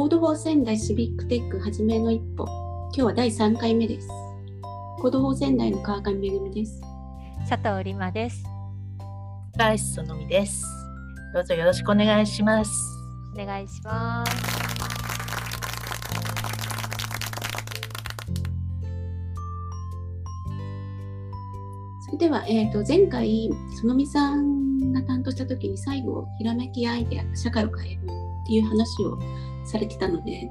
Code for 仙台シビックテックはじめの一歩。今日は第3回目です。 Code for 仙台の川上めぐみです。佐藤里真です。高橋そのみです。どうぞよろしくお願いします。お願いします。それでは、えー、と前回、そのみさんが担当した時に最後、ひらめきアイデア、社会を変えるっていう話をされてたので、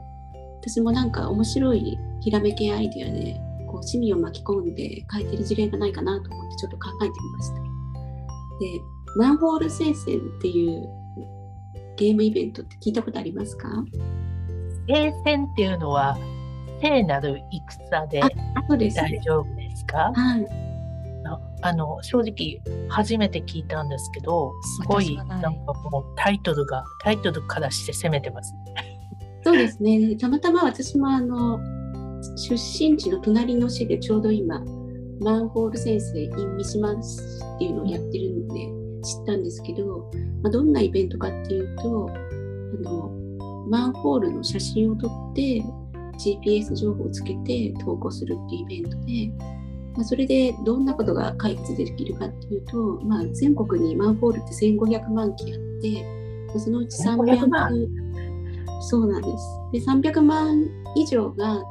私もなんか面白いひらめきアイデアで、こう市民を巻き込んで変えてる事例がないかなと思ってちょっと考えてみました。で、マンホール聖戦っていうゲームイベントって聞いたことありますか？聖戦っていうのは聖なる戦で。大丈夫ですか？はい。ああの正直初めて聞いたんですけどすごいなんかもうタイトルがタイトルからして攻めてますそうですね。たまたま私もあの出身地の隣の市でちょうど今マンホール先生 in 三島市っていうのをやってるんで知ったんですけど、まあ、どんなイベントかっていうとあのマンホールの写真を撮って GPS 情報をつけて投稿するっていうイベントで、まあ、それでどんなことが解決できるかっていうと、まあ、全国にマンホールって1500万機あって、まあそのうち1500万。300そうなんです。で、300万以上が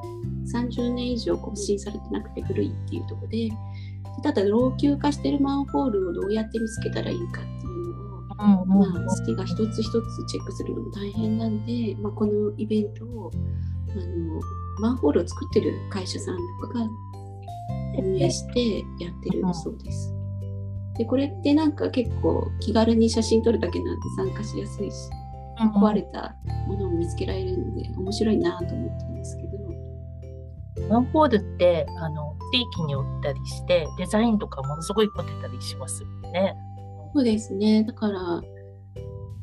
30年以上更新されてなくて古いっていうところで、ただ老朽化してるマンホールをどうやって見つけたらいいかっていうのを、うんまあ、市が一つ一つチェックするのも大変なんで、まあ、このイベントをあのマンホールを作ってる会社さんとかが運営してやってるそうです。でこれってなんか結構気軽に写真撮るだけなんで参加しやすいし壊れたものを見つけられるんで面白いなと思ったんですけどマンホールってあの地域によったりしてデザインとかものすごい凝ってたりしますよね。そうですねだから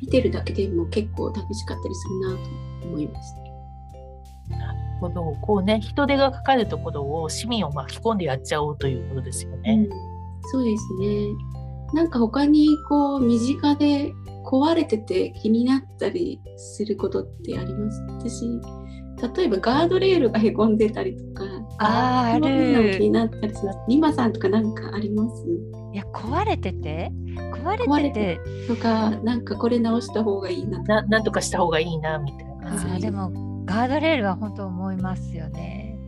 見てるだけでも結構楽しかったりするなと思いました。なるほどこうね人手がかかるところを市民を巻き込んでやっちゃおうということですよね。うん、そうですね。なんか他にこう身近で壊れてて気になったりすることってあります？私例えばガードレールがへこんでたりとかあーある気になったりす。る。リマさんとかなんかあります？いや壊れてて？壊壊れれて。てとかなんかこれ直した方がいいなななんとかした方がいいなみたいな。あーでもガードレールは本当思いますよね。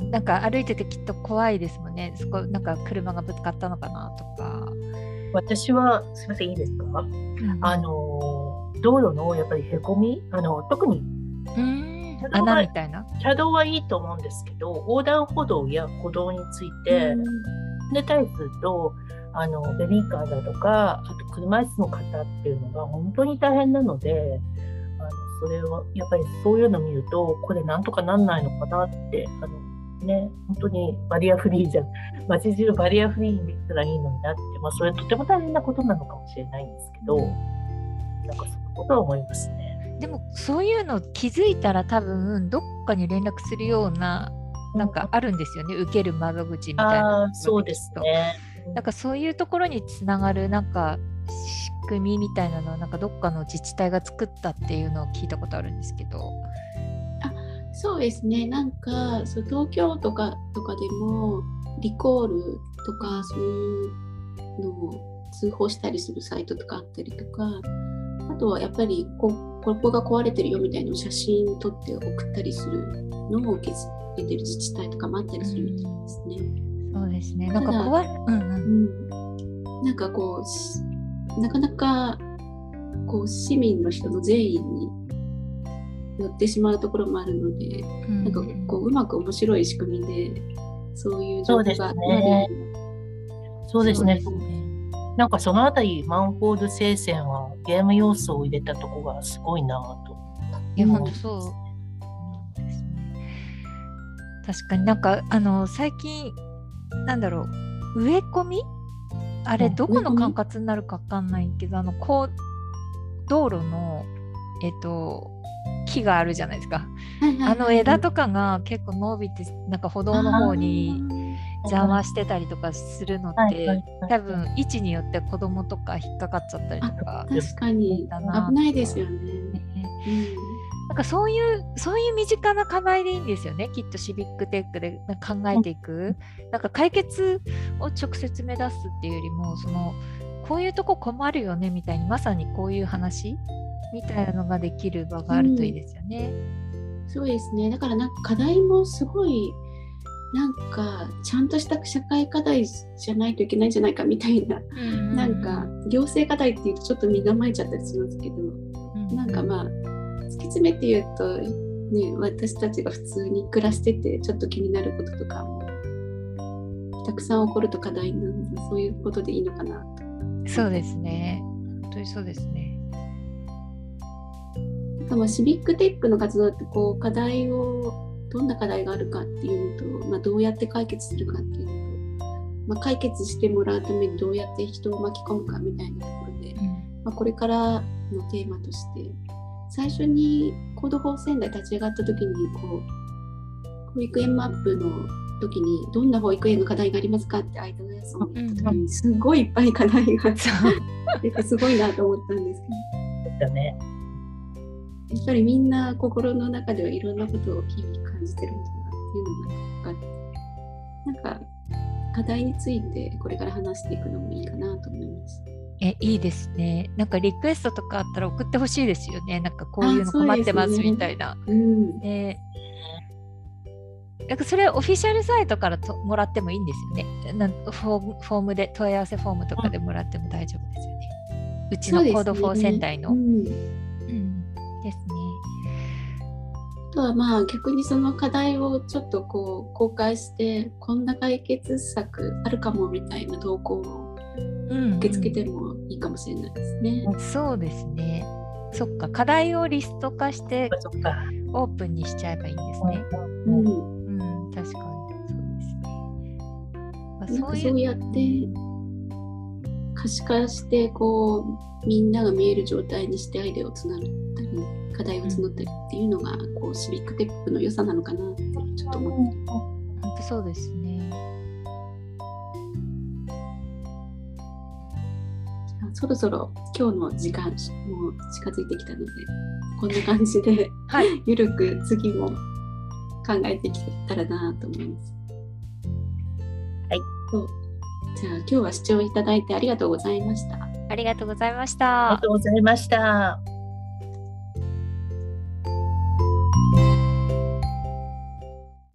うん、なんか歩いててきっと怖いですもんね。そこなんか車がぶつかったのかなとか。私はすみませんいいですか？あの道路のやっぱりへこみ？あの特に穴みたいな？車道はいいと思うんですけど横断歩道や歩道について、で対するとあのベビーカーだとかあと車椅子の方っていうのが本当に大変なのでそれはやっぱりそういうのを見るとこれなんとかなんないのかなってあのね本当にバリアフリーじゃ 街中バリアフリーにできたらいいのになって、まあ、それとても大変なことなのかもしれないんですけどなんかそのことは思いますね。でもそういうの気づいたら多分どっかに連絡するようななんかあるんですよね。受ける窓口みたいなそうですね。なんかそういうところにつながるなんか仕組みみたいなのをなんかどっかの自治体が作ったっていうのを聞いたことあるんですけど。そうですねなんかそう東京とかとかでもリコールとかそういうのを通報したりするサイトとかあったりとかあとはやっぱりこここが壊れてるよみたいな写真撮って送ったりするのを受け付けてる自治体とかもあったりするみたいですね。そうですね。なんか怖い。うんうん。うん、なんかこうしなかなかこう市民の人の善意に寄ってしまうところもあるので、うんなんかこううまく面白い仕組みでそういう情報がそうですね集まるよそうですね。そうですねなんかそのあたり、マンホール聖戦はゲーム要素を入れたとこがすごいなぁと。いや、うん本当そう。確かになんか、あの、最近、なんだろう、植え込みあれ、うん。どこの管轄になるかわかんないけど、あの、こう、道路の、えっと、木があるじゃないですか。あの枝とかが結構伸びて、なんか歩道の方に邪魔してたりとかするのって多分位置によって子供とか引っかかっちゃったりとか確かに。危ないですよね。ね。うんなんかそういうそういう身近な課題でいいんですよね。きっとシビックテックで考えていく、なんか解決を直接目指すっていうよりもそのこういうとこ困るよねみたいにまさにこういう話みたいなのができる場があるといいですよね。うん、そうですね。だからなんか課題もすごいなんかちゃんとした社会課題じゃないといけないんじゃないかみたいな、うん、なんか行政課題っていうとちょっと身構えちゃったりするんですけど、うん、なんかまあ詰めて言うと、ね、私たちが普通に暮らしててちょっと気になることとかもたくさん起こると課題なんでそういうことでいいのかなと。そうですね本当にそうですね。まあシビックテックの活動ってこう課題をどんな課題があるかっていうのと、まあ、どうやって解決するかっていうのと、まあ、解決してもらうためにどうやって人を巻き込むかみたいなところで、うん、まあ、これからのテーマとして最初に Code for 仙台立ち上がった時にこう保育園マップの時にどんな保育園の課題がありますかって間のやつを見た時にすごいいっぱい課題が出てすごいなと思ったんですけど。ねやっぱりみんな心の中ではいろんなことを日々感じてるんだなっていうのが分かってなんか課題についてこれから話していくのもいいかなと思います。えいいですね。なんかリクエストとかあったら送ってほしいですよね。なんかこういうの困ってますみたいな。ね、うん、ねなんかそれオフィシャルサイトからともらってもいいんですよねなんフォー。フォームで問い合わせフォームとかでもらっても大丈夫ですよね。うちの Code for 仙台の。ですね。あとはまあ逆にその課題をちょっとこう公開してこんな解決策あるかもみたいな投稿を受け付けてもいいかもしれないですね。うんうん、そうですね。そっか課題をリスト化してオープンにしちゃえばいいんですね。うん、うん、確かにそうですね。まあ、そうそうやって可視化してこうみんなが見える状態にしてアイデアをつなったり課題を募ったりっていうのが、こうシビックテックの良さなのかなってちょっと思って。本当そうですね。そろそろ今日の時間もう近づいてきたのでこんな感じで、はい、ゆるく次も考えていけたらなと思います。はい。そうじゃあ今日は視聴いただいてありがとうございました。ありがとうございました。ありがとうございました。